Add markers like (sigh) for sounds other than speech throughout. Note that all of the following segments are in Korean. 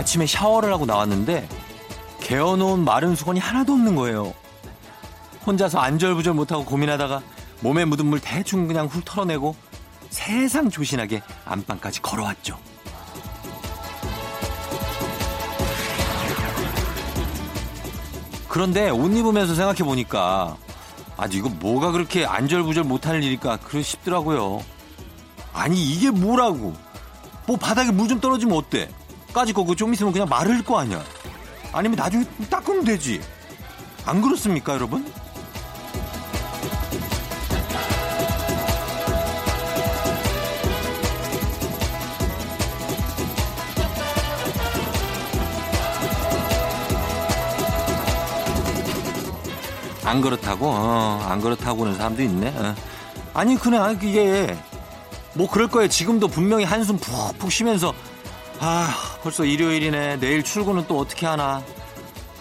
아침에 샤워를 하고 나왔는데 개어놓은 마른 수건이 하나도 없는 거예요. 혼자서 안절부절 못하고 고민하다가 몸에 묻은 물 대충 그냥 훌 털어내고 세상 조신하게 안방까지 걸어왔죠. 그런데 옷 입으면서 생각해 보니까 아주 이거 뭐가 그렇게 안절부절 못하는 일일까 그러 싶더라고요. 아니 이게 뭐라고? 뭐 바닥에 물 좀 떨어지면 어때? 까지 거고 좀 있으면 그냥 마를 거 아니야. 아니면 나중에 닦으면 되지. 안 그렇습니까, 여러분? 안 그렇다고? 어, 안 그렇다고 하는 사람도 있네. 어. 아니, 그냥 이게 뭐 그럴 거예요. 지금도 분명히 한숨 푹푹 쉬면서 아, 벌써 일요일이네. 내일 출근은 또 어떻게 하나.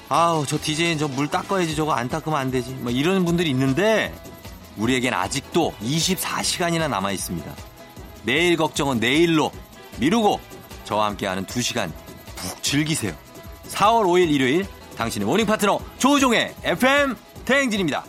아우, 저 DJ는 저 물 닦아야지. 저거 안 닦으면 안 되지. 뭐 이런 분들이 있는데 우리에겐 아직도 24시간이나 남아 있습니다. 내일 걱정은 내일로 미루고 저와 함께하는 2시간 푹 즐기세요. 4월 5일 일요일 당신의 모닝 파트너 조우종의 FM 대행진입니다.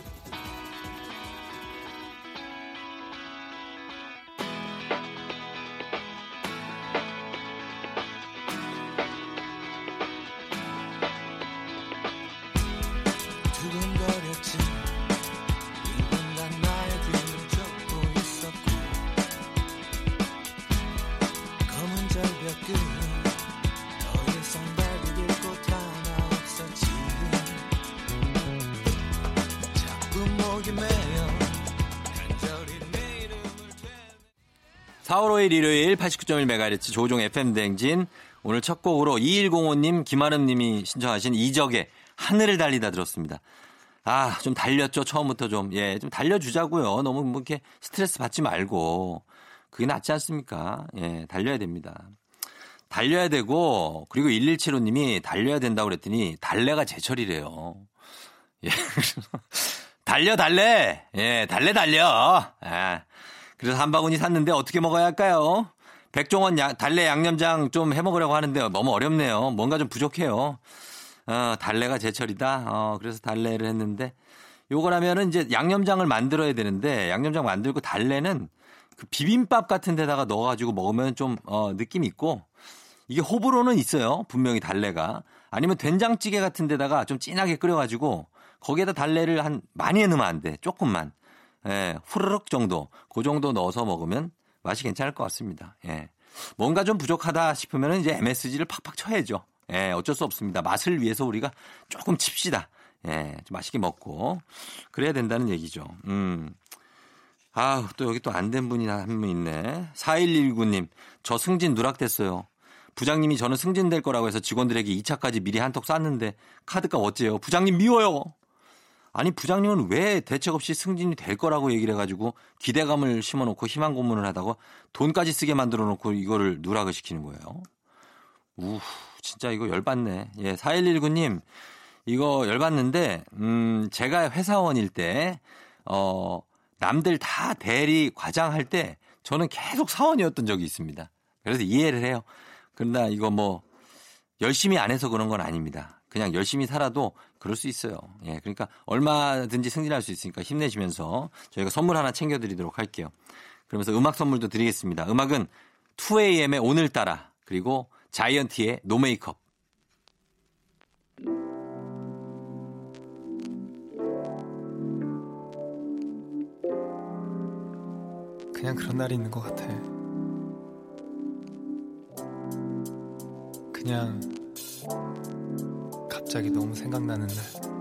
4월 5일 일요일 89.1MHz 조종 FM 대행진 오늘 첫 곡으로 2105님 김아름님이 신청하신 이적의 하늘을 달리다 들었습니다. 아, 좀 달렸죠. 처음부터 좀. 예, 좀 달려주자고요. 너무 뭐 이렇게 스트레스 받지 말고. 그게 낫지 않습니까? 예, 달려야 됩니다. 달려야 되고, 그리고 1175님이 달려야 된다고 그랬더니, 달래가 제철이래요. 예, (laughs) 달려, 달래. 예, 달래, 달려. 예. 그래서 한 바구니 샀는데 어떻게 먹어야 할까요? 백종원 야, 달래 양념장 좀 해 먹으려고 하는데 너무 어렵네요. 뭔가 좀 부족해요. 어, 달래가 제철이다. 어, 그래서 달래를 했는데 요거라면은 이제 양념장을 만들어야 되는데 양념장 만들고 달래는 그 비빔밥 같은 데다가 넣어가지고 먹으면 좀 어, 느낌 있고 이게 호불호는 있어요. 분명히 달래가 아니면 된장찌개 같은 데다가 좀 진하게 끓여가지고 거기에다 달래를 한 많이 넣으면 안 돼. 조금만. 예, 후르륵 정도, 그 정도 넣어서 먹으면 맛이 괜찮을 것 같습니다. 예. 뭔가 좀 부족하다 싶으면 이제 MSG를 팍팍 쳐야죠. 예, 어쩔 수 없습니다. 맛을 위해서 우리가 조금 칩시다. 예, 좀 맛있게 먹고. 그래야 된다는 얘기죠. 음. 아, 또 여기 또 안 된 분이 한 분 있네. 4119님, 저 승진 누락됐어요. 부장님이 저는 승진될 거라고 해서 직원들에게 2차까지 미리 한턱 쐈는데 카드값 어째요? 부장님 미워요. 아니 부장님은 왜 대책 없이 승진이 될 거라고 얘기를 해가지고 기대감을 심어놓고 희망 고문을 하다가 돈까지 쓰게 만들어놓고 이거를 누락을 시키는 거예요. 우 진짜 이거 열받네. 예, 4119님 이거 열받는데 음 제가 회사원일 때어 남들 다 대리 과장 할 때 저는 계속 사원이었던 적이 있습니다. 그래서 이해를 해요. 그러나 이거 뭐 열심히 안 해서 그런 건 아닙니다. 그냥 열심히 살아도 그럴 수 있어요. 예, 그러니까 얼마든지 승진할 수 있으니까 힘내시면서 저희가 선물 하나 챙겨드리도록 할게요. 그러면서 음악 선물도 드리겠습니다. 음악은 2AM의 오늘따라 그리고 자이언티의 노메이크업. 그냥 그런 날이 있는 것 같아. 그냥 갑자기 너무 생각나는 날.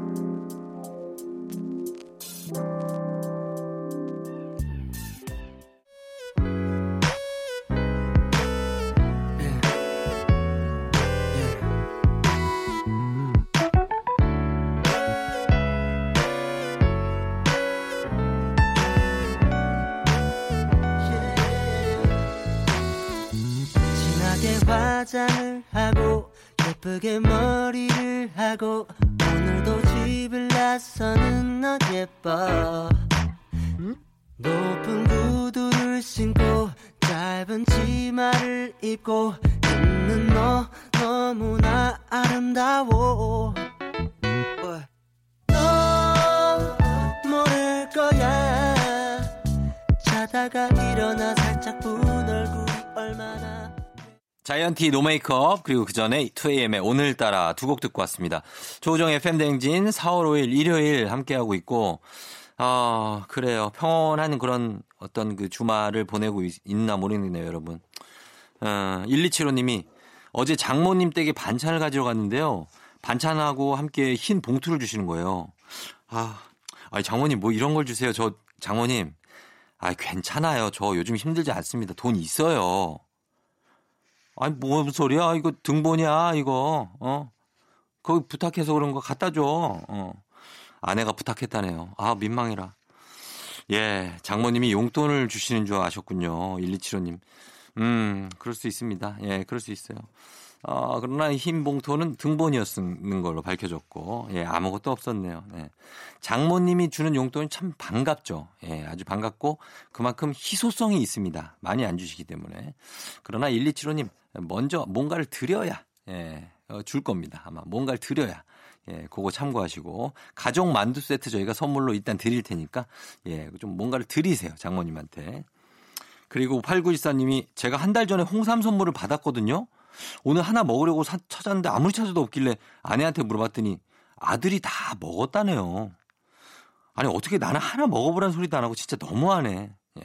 예쁘게 머리를 하고 오늘도 집을 나서는 너 예뻐 높은 구두를 신고 짧은 치마를 입고 있는 너 너무나 아름다워. 너 모를 거야. 자다가 일어나 살짝 본 얼굴이 얼마나 자이언티 노메이크업 그리고 그 전에 2AM의 오늘따라 두 곡 듣고 왔습니다. 조우정 FM 댕진 4월 5일 일요일 함께하고 있고 아 그래요 평온한 그런 어떤 그 주말을 보내고 있, 나 모르겠네요 여러분. 어, 1275님이 어제 장모님 댁에 반찬을 가지러 갔는데요. 반찬하고 함께 흰 봉투를 주시는 거예요. 아, 아니 장모님 뭐 이런 걸 주세요. 저 장모님 아 괜찮아요. 저 요즘 힘들지 않습니다. 돈 있어요. 아니 뭔 소리야? 이거 등본이야 이거. 어? 거기 부탁해서 그런 거 갖다 줘. 어. 아내가 부탁했다네요. 아 민망해라. 예, 장모님이 용돈을 주시는 줄 아셨군요. 1275님. 음, 그럴 수 있습니다. 예, 그럴 수 있어요. 어, 그러나 흰 봉투는 등본이었는 걸로 밝혀졌고, 예, 아무것도 없었네요. 예. 장모님이 주는 용돈이 참 반갑죠. 예, 아주 반갑고, 그만큼 희소성이 있습니다. 많이 안 주시기 때문에. 그러나 1275님, 먼저 뭔가를 드려야, 예, 어, 줄 겁니다. 아마 뭔가를 드려야. 예, 그거 참고하시고 가족 만두 세트 저희가 선물로 일단 드릴 테니까 예, 좀 뭔가를 드리세요. 장모님한테. 그리고 8914님이 제가 한 달 전에 홍삼 선물을 받았거든요. 오늘 하나 먹으려고 사, 찾았는데 아무리 찾아도 없길래 아내한테 물어봤더니 아들이 다 먹었다네요. 아니 어떻게 나는 하나 먹어보라는 소리도 안 하고 진짜 너무하네. 예.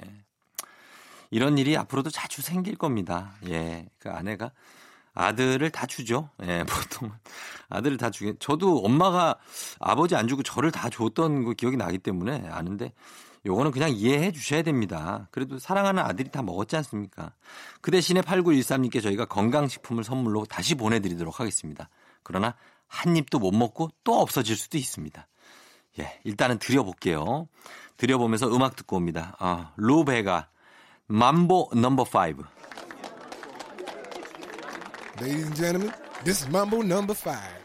이런 일이 앞으로도 자주 생길 겁니다. 예. 그 아내가 아들을 다 주죠. 예, (laughs) 보통 아들을 다 주게. 저도 엄마가 아버지 안 주고 저를 다 줬던 그 기억이 나기 때문에 아는데 요거는 그냥 이해해 주셔야 됩니다. 그래도 사랑하는 아들이 다 먹었지 않습니까? 그 대신에 8913님께 저희가 건강식품을 선물로 다시 보내드리도록 하겠습니다. 그러나 한 입도 못 먹고 또 없어질 수도 있습니다. 예, 일단은 드려볼게요. 드려보면서 음악 듣고 옵니다. 아, 루베가 mambo 넘버 5. Ladies and gentlemen, this is Mambo number five.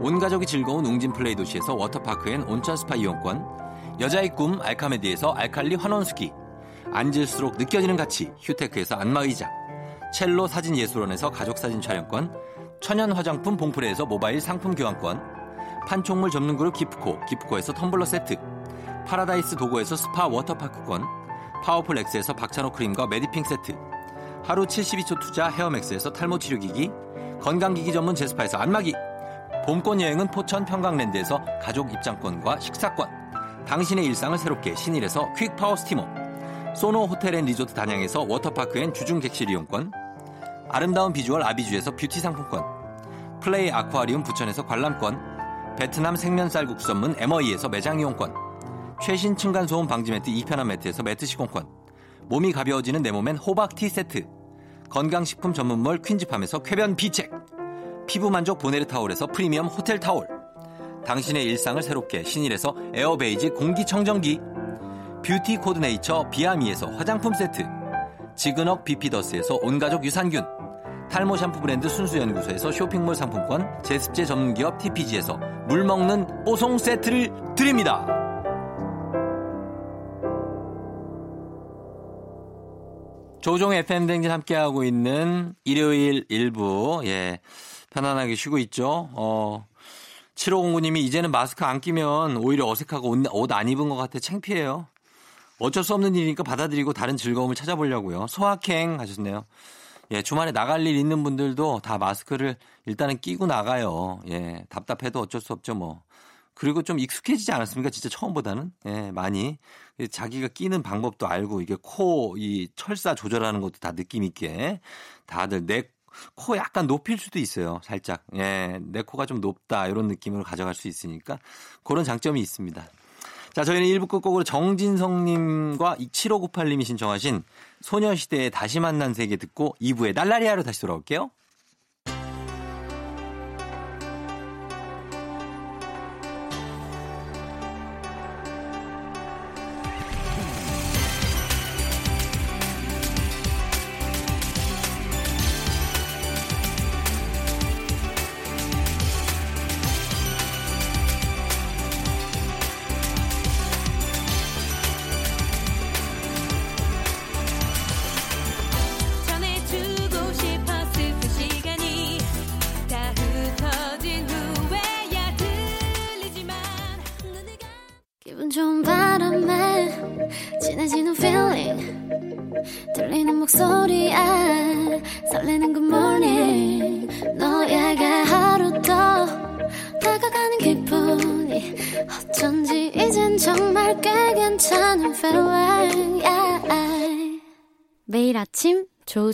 온 가족이 즐거운 웅진 플레이 도시에서 워터파크 and 온천 스파 이용권. 여자의 꿈 알카메디에서 알칼리 환원수기. 앉을수록 느껴지는 가치 휴테크에서 안마의자. 첼로 사진 예술원에서 가족 사진 촬영권. 천연 화장품 봉프레에서 모바일 상품 교환권. 판촉물 전문 그룹 기프코 기프코에서 텀블러 세트. 파라다이스 도고에서 스파 워터파크권. 파워풀 엑스에서 박찬호 크림과 메디핑 세트. 하루 72초 투자 헤어맥스에서 탈모 치료기기. 건강기기 전문 제스파에서 안마기. 봄권 여행은 포천 평강랜드에서 가족 입장권과 식사권. 당신의 일상을 새롭게 신일에서 퀵파워 스티머. 소노 호텔 앤 리조트 단양에서 워터파크 and 주중 객실 이용권. 아름다운 비주얼 아비주에서 뷰티 상품권. 플레이 아쿠아리움 부천에서 관람권. 베트남 생면 쌀국 수 전문 에머이에서 매장 이용권. 최신 층간소음 방지 매트 이편한 매트에서 매트 시공권. 몸이 가벼워지는 내 몸엔 호박 티 세트. 건강식품 전문몰 퀸즈팜에서 쾌변 비책. 피부 만족 보네르 타올에서 프리미엄 호텔 타올. 당신의 일상을 새롭게 신일에서 에어베이지 공기청정기. 뷰티 코드네이처 비아미에서 화장품 세트. 지근억 비피더스에서 온가족 유산균. 탈모 샴푸 브랜드 순수연구소에서 쇼핑몰 상품권. 제습제 전문기업 TPG에서 물 먹는 뽀송 세트를 드립니다. 조종 FM 댕진 함께하고 있는 일요일 일부, 예. 편안하게 쉬고 있죠. 어, 7509님이 이제는 마스크 안 끼면 오히려 어색하고 옷 안 입은 것 같아 창피해요. 어쩔 수 없는 일이니까 받아들이고 다른 즐거움을 찾아보려고요. 소확행 하셨네요. 예, 주말에 나갈 일 있는 분들도 다 마스크를 일단은 끼고 나가요. 예, 답답해도 어쩔 수 없죠, 뭐. 그리고 좀 익숙해지지 않았습니까? 진짜 처음보다는? 예, 많이. 자기가 끼는 방법도 알고 이게 코, 이 철사 조절하는 것도 다 느낌 있게 다들 내 코 약간 높일 수도 있어요. 살짝. 예, 내 코가 좀 높다. 이런 느낌으로 가져갈 수 있으니까 그런 장점이 있습니다. 자, 저희는 1부 끝곡으로 정진성님과 7598님이 신청하신 소녀시대의 다시 만난 세계 듣고 2부에 날라리아로 다시 돌아올게요.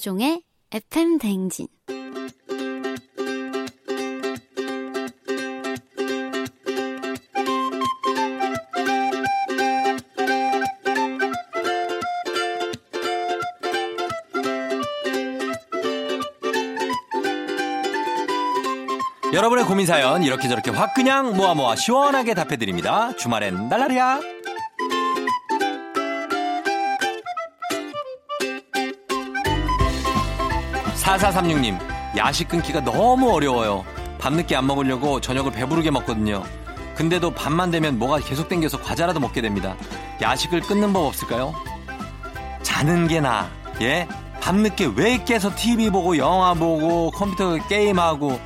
조종의 FM 댕진 여러분의 고민 사연 이렇게 저렇게 확 그냥 모아 모아 시원하게 답해 드립니다. 주말엔 날라리야. 4436님, 야식 끊기가 너무 어려워요. 밤늦게 안 먹으려고 저녁을 배부르게 먹거든요. 근데도 밤만 되면 뭐가 계속 땡겨서 과자라도 먹게 됩니다. 야식을 끊는 법 없을까요? 자는 게 나. 예? 밤늦게 왜 깨서 TV 보고 영화 보고 컴퓨터 게임하고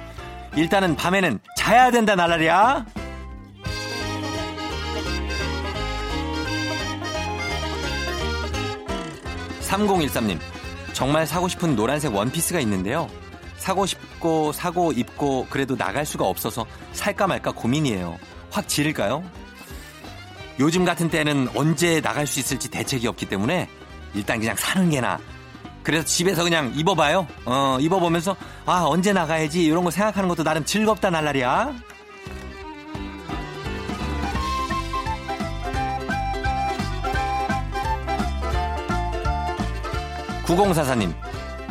일단은 밤에는 자야 된다 날라리야. 3013님, 정말 사고 싶은 노란색 원피스가 있는데요. 사고 싶고 사고 입고 그래도 나갈 수가 없어서 살까 말까 고민이에요. 확 지를까요? 요즘 같은 때는 언제 나갈 수 있을지 대책이 없기 때문에 일단 그냥 사는 게 나. 그래서 집에서 그냥 입어봐요. 어, 입어보면서 아 언제 나가야지 이런 거 생각하는 것도 나름 즐겁다 날라리야. 9044님,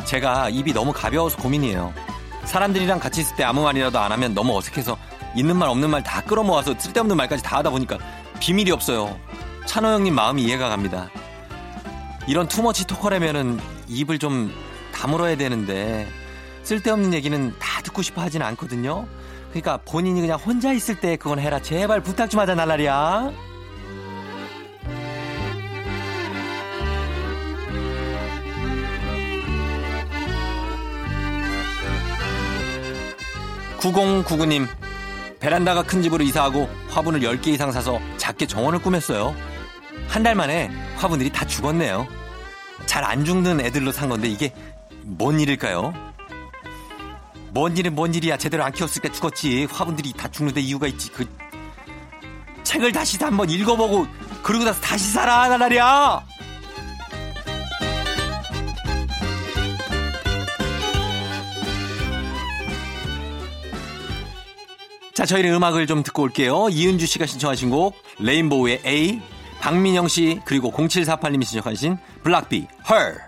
제가 입이 너무 가벼워서 고민이에요. 사람들이랑 같이 있을 때 아무 말이라도 안 하면 너무 어색해서 있는 말 없는 말 다 끌어모아서 쓸데없는 말까지 다 하다 보니까 비밀이 없어요. 찬호 형님 마음이 이해가 갑니다. 이런 투머치 토커라면은 입을 좀 다물어야 되는데 쓸데없는 얘기는 다 듣고 싶어 하진 않거든요. 그러니까 본인이 그냥 혼자 있을 때 그건 해라. 제발 부탁 좀 하자 날라리야. (9099님) 베란다가 큰 집으로 이사하고 화분을 10개 이상 사서 작게 정원을 꾸몄어요. 한 달 만에 화분들이 다 죽었네요. 잘 안 죽는 애들로 산 건데 이게 뭔 일일까요? 뭔 일은 뭔 일이야. 제대로 안 키웠으니까 죽었지. 화분들이 다 죽는데 이유가 있지. 그 책을 다시 한번 읽어보고 그러고 나서 다시 살아 나날이야. 자, 저희는 음악을 좀 듣고 올게요. 이은주 씨가 신청하신 곡 레인보우의 A, 박민영 씨 그리고 0748님이 신청하신 블락비 Her.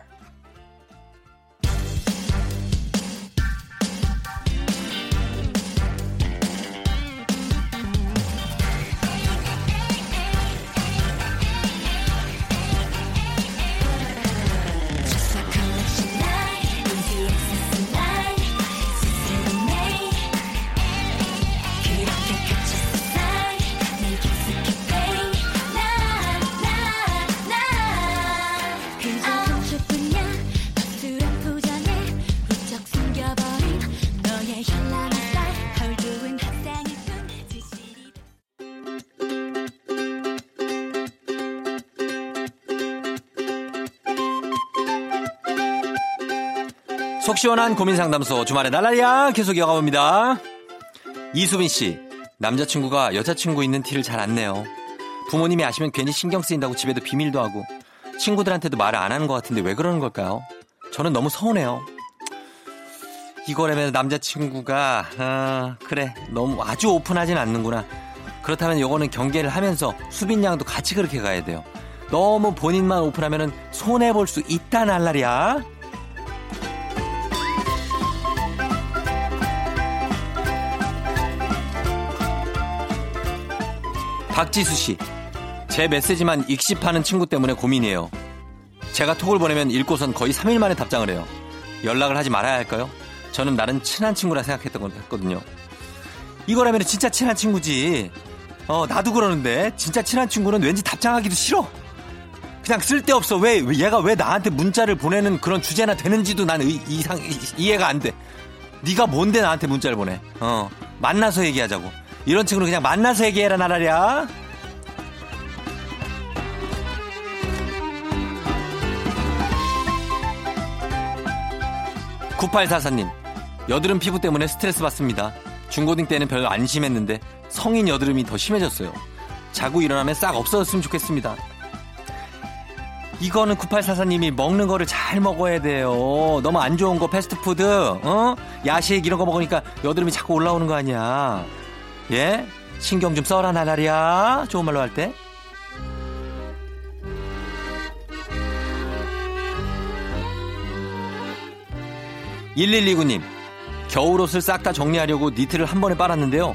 속 시원한 고민 상담소 주말에 날라리야 계속 이어가 봅니다. 이수빈 씨, 남자친구가 여자친구 있는 티를 잘 안 내요. 부모님이 아시면 괜히 신경 쓰인다고 집에도 비밀도 하고 친구들한테도 말을 안 하는 것 같은데 왜 그러는 걸까요? 저는 너무 서운해요. 이거라면 남자친구가 아, 그래 너무 아주 오픈하진 않는구나. 그렇다면 요거는 경계를 하면서 수빈 양도 같이 그렇게 가야 돼요. 너무 본인만 오픈하면은 손해 볼 수 있다 날라리야. 박지수 씨, 제 메시지만 익십하는 친구 때문에 고민이에요. 제가 톡을 보내면 읽고선 거의 3일 만에 답장을 해요. 연락을 하지 말아야 할까요? 저는 나름 친한 친구라 생각했던 거거든요. 이거라면 진짜 친한 친구지. 어, 나도 그러는데 진짜 친한 친구는 왠지 답장하기도 싫어. 그냥 쓸데없어. 왜, 왜 얘가 왜 나한테 문자를 보내는 그런 주제나 되는지도 난 의- 이상 이- 이해가 안 돼. 네가 뭔데 나한테 문자를 보내? 어, 만나서 얘기하자고. 이런 친구는 그냥 만나서 얘기해라 나라랴. 9844님, 여드름 피부 때문에 스트레스 받습니다. 중고등 때는 별로 안 심했는데 성인 여드름이 더 심해졌어요. 자고 일어나면 싹 없어졌으면 좋겠습니다. 이거는 9844님이 먹는 거를 잘 먹어야 돼요. 너무 안 좋은 거 패스트푸드, 어? 야식 이런 거 먹으니까 여드름이 자꾸 올라오는 거 아니야. 예? 신경 좀 써라 나날이야. 좋은 말로 할 때. 1129님, 겨울옷을 싹 다 정리하려고 니트를 한 번에 빨았는데요.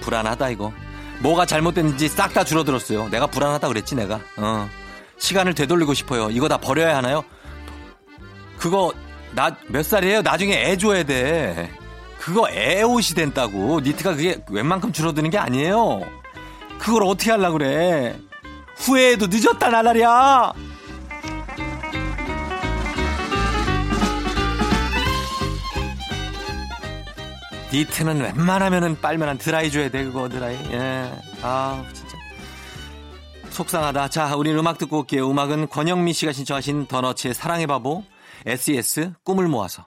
불안하다, 이거. 뭐가 잘못됐는지 싹 다 줄어들었어요. 내가 불안하다 그랬지, 내가. 어. 시간을 되돌리고 싶어요. 이거 다 버려야 하나요? 그거, 나, 몇 살이에요? 나중에 애 줘야 돼. 그거 애 옷이 된다고. 니트가 그게 웬만큼 줄어드는 게 아니에요. 그걸 어떻게 하려고 그래. 후회해도 늦었다, 나날이야. 니트는 웬만하면은 빨면 한 드라이 줘야 돼 그거 드라이 예. 아 진짜 속상하다 자 우리 음악 듣고 올게요 음악은 권영미 씨가 신청하신 더너츠의 사랑의 바보 SES 꿈을 모아서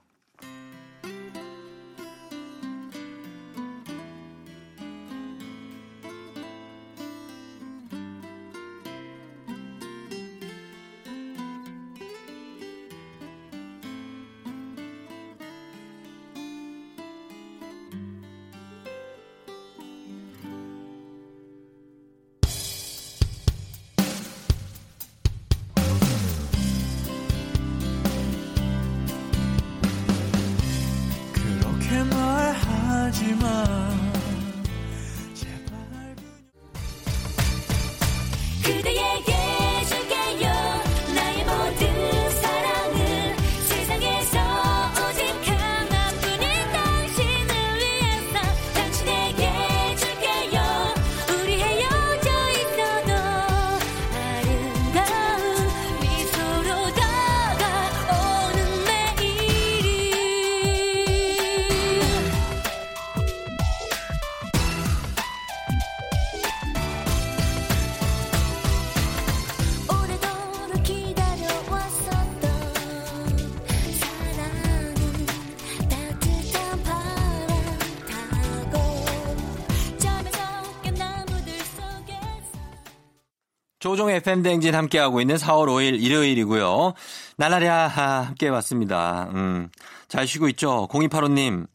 조종의 대행진 함께하고 있는 4월 5일 일요일이고요. 나나랴 함께 왔습니다. 음, 잘 쉬고 있죠? 0285님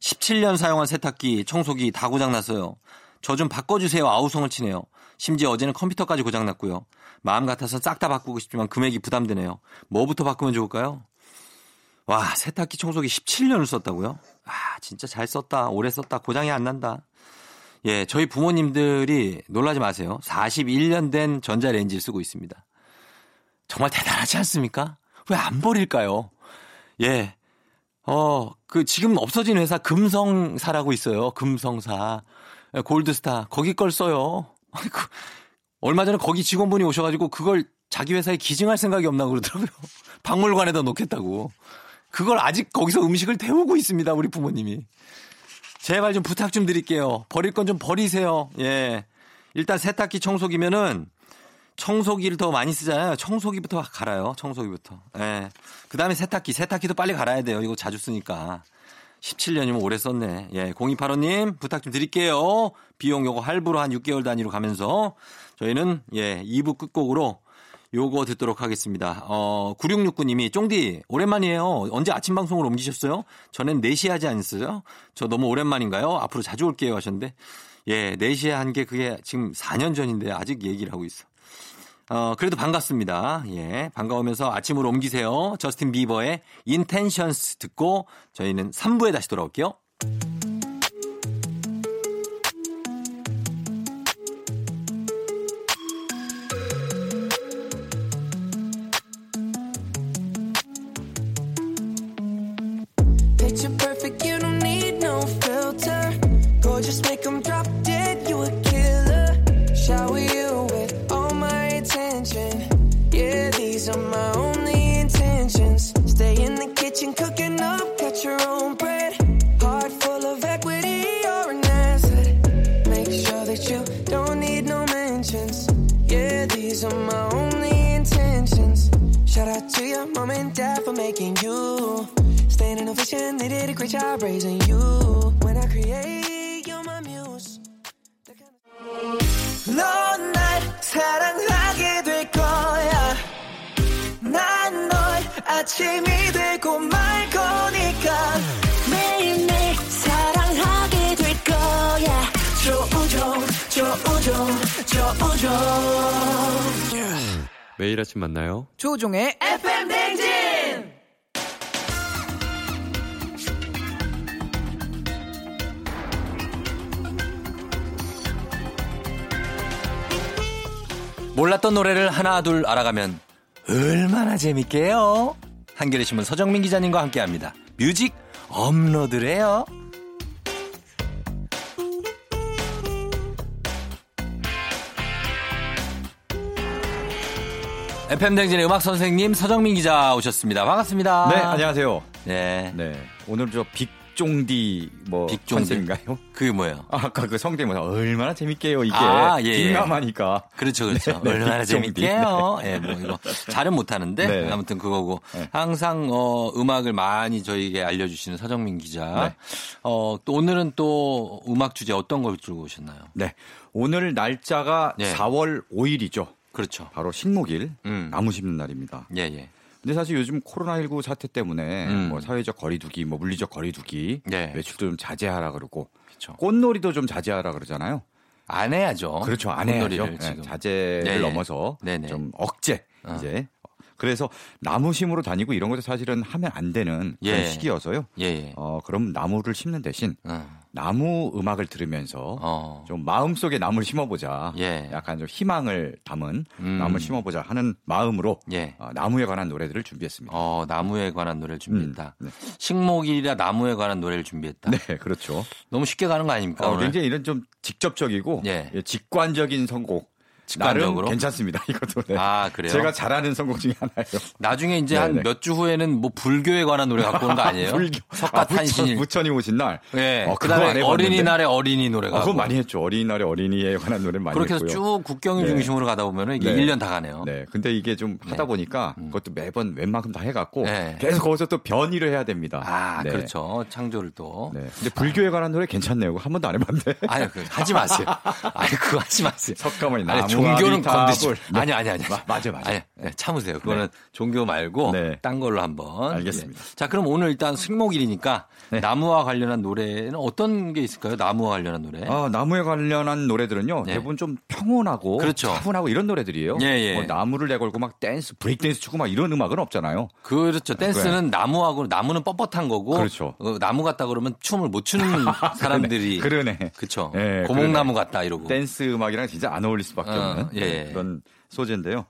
17년 사용한 세탁기 청소기 다 고장났어요. 저 좀 바꿔주세요. 아우성을 치네요. 심지어 어제는 컴퓨터까지 고장났고요. 마음 같아서 싹 다 바꾸고 싶지만 금액이 부담되네요. 뭐부터 바꾸면 좋을까요? 와 세탁기 청소기 17년을 썼다고요? 아 진짜 잘 썼다. 오래 썼다. 고장이 안 난다 예, 저희 부모님들이 놀라지 마세요. 41년 된 전자레인지를 쓰고 있습니다. 정말 대단하지 않습니까? 왜 안 버릴까요? 예. 어, 그 지금 없어진 회사 금성사라고 있어요. 금성사. 예, 골드스타. 거기 걸 써요. (laughs) 아이고. 얼마 전에 거기 직원분이 오셔가지고 그걸 자기 회사에 기증할 생각이 없나 그러더라고요. (laughs) 박물관에다 놓겠다고. 그걸 아직 거기서 음식을 데우고 있습니다. 우리 부모님이. 제발 좀 부탁 좀 드릴게요. 버릴 건 좀 버리세요. 예. 일단 세탁기 청소기면은 청소기를 더 많이 쓰잖아요. 청소기부터 갈아요. 청소기부터. 예. 그 다음에 세탁기. 세탁기도 빨리 갈아야 돼요. 이거 자주 쓰니까. 17년이면 오래 썼네. 예. 0285님 부탁 좀 드릴게요. 비용 요거 할부로 한 6개월 단위로 가면서 저희는 예. 2부 끝곡으로 요거 듣도록 하겠습니다. 어, 9669님이 쫑디 오랜만이에요. 언제 아침 방송으로 옮기셨어요? 전엔 4시에 하지 않았어요? 저 너무 오랜만인가요? 앞으로 자주 올게요 하셨는데 예, 4시에 한 게 그게 지금 4년 전인데 아직 얘기를 하고 있어. 어, 그래도 반갑습니다. 예, 반가우면서 아침으로 옮기세요. 저스틴 비버의 Intentions 듣고 저희는 3부에 다시 돌아올게요. Vision, they did a great job raising you. When I create, you're my muse. 넌날 사랑하게 될 거야. 난 널 아침이 되고 말 거니까. 매일매일 사랑하게 될 거야. 조우종, 조우종, 조우종. 매일 아침 만나요. 조종의 FM 댕 몰랐던 노래를 하나 둘 알아가면 얼마나 재밌게요. 한겨레 신문 서정민 기자님과 함께합니다. 뮤직 업로드래요. FM 댕진의 음악 선생님 서정민 기자 오셨습니다. 반갑습니다. 네, 안녕하세요. 네. 네, 오늘 저 빅 종디 뭐 빅종디? 컨셉인가요? 그게 뭐예요? 아, 아까 그 성대모사 얼마나 재밌게요 이게 아, 예, 예. 빅남하니까 그렇죠, 그렇죠. 네, 얼마나 빅종디. 재밌게요. 예, 뭐 이거 잘은 못하는데 네. 아무튼 그거고 네. 항상 어 음악을 많이 저희에게 알려주시는 서정민 기자. 네. 어또 오늘은 또 음악 주제 어떤 걸 들고 오셨나요? 네, 오늘 날짜가 네. 4월 5일이죠. 그렇죠. 바로 식목일 음. 나무 심는 날입니다. 예, 예. 근데 사실 요즘 코로나19 사태 때문에 음. 뭐 사회적 거리두기, 뭐 물리적 거리두기, 네. 외출도 좀 자제하라 그러고 그렇죠. 꽃놀이도 좀 자제하라 그러잖아요. 안 해야죠. 그렇죠. 안 해야죠. 네. 자제를 네, 네. 넘어서 네네. 좀 억제 어. 이제. 그래서 나무 심으로 다니고 이런 것도 사실은 하면 안 되는 그런 예. 시기여서요. 예, 예. 어, 그럼 나무를 심는 대신 어. 나무 음악을 들으면서 어. 좀 마음속에 나무를 심어보자. 예. 약간 좀 희망을 담은 음. 나무를 심어보자 하는 마음으로 예. 어, 나무에 관한 노래들을 준비했습니다. 어, 나무에 관한 노래를 준비했다. 음, 식목일이라 나무에 관한 노래를 준비했다. 네, 그렇죠. 너무 쉽게 가는 거 아닙니까? 어? 굉장히 이런 좀 직접적이고 예. 예, 직관적인 선곡. 직관적으로? 나름 괜찮습니다. (laughs) 이것도. 네. 아, 그래요? 제가 잘하는 선곡 중에 하나예요. 나중에 이제 네, 한 네. 몇주 후에는 뭐 불교에 관한 노래 갖고 오는 거 아니에요? (laughs) 불교. 석가 아, 부처- 탄신일. 부처님 오신 날. 예. 어, 그다음에. 어린이날에 어린이 노래가. 아, 그건 많이 했죠. 어린이날에 어린이에 관한 노래 많이 그렇게 해서 했고요. 쭉 국경일 네. 중심으로 가다 보면 이게 네. 1년 다 가네요. 네. 근데 이게 좀 하다 보니까 그것도 매번 웬만큼 다 해갖고 네. 계속 거기서 또 변이를 해야 됩니다. 아, 네. 그렇죠. 창조를 또. 네. 근데 불교에 관한 노래 괜찮네요. 한 번도 안 해봤는데. 아니, 그, 하지 마세요. 아니, 그거 하지 마세요. (laughs) 석가모니 나무 종교는. 건들지. 네. 아니, 아니, 아니. 마- 맞아요, 맞아요. 아니, 네, 참으세요. 그거는 종교 말고 네. 딴 걸로 한번. 알겠습니다. 예. 자, 그럼 오늘 일단 식목일이니까 네. 나무와 관련한 노래는 어떤 게 있을까요? 나무와 관련한 노래. 아, 나무에 관련한 노래들은요. 네. 대부분 좀 평온하고 그렇죠. 차분하고 이런 노래들이에요. 예, 예. 뭐 나무를 내걸고 막 댄스, 브레이크 댄스 추고 막 이런 음악은 없잖아요. 그렇죠. 댄스는 나무하고 나무는 뻣뻣한 거고 그렇죠. 어, 나무 같다 그러면 춤을 못 추는 (laughs) 사람들이 그러네. 그렇죠. 예, 고목나무 같다 이러고. 댄스 음악이랑 진짜 안 어울릴 수밖에 어, 없는 예, 예. 그런 소재인데요.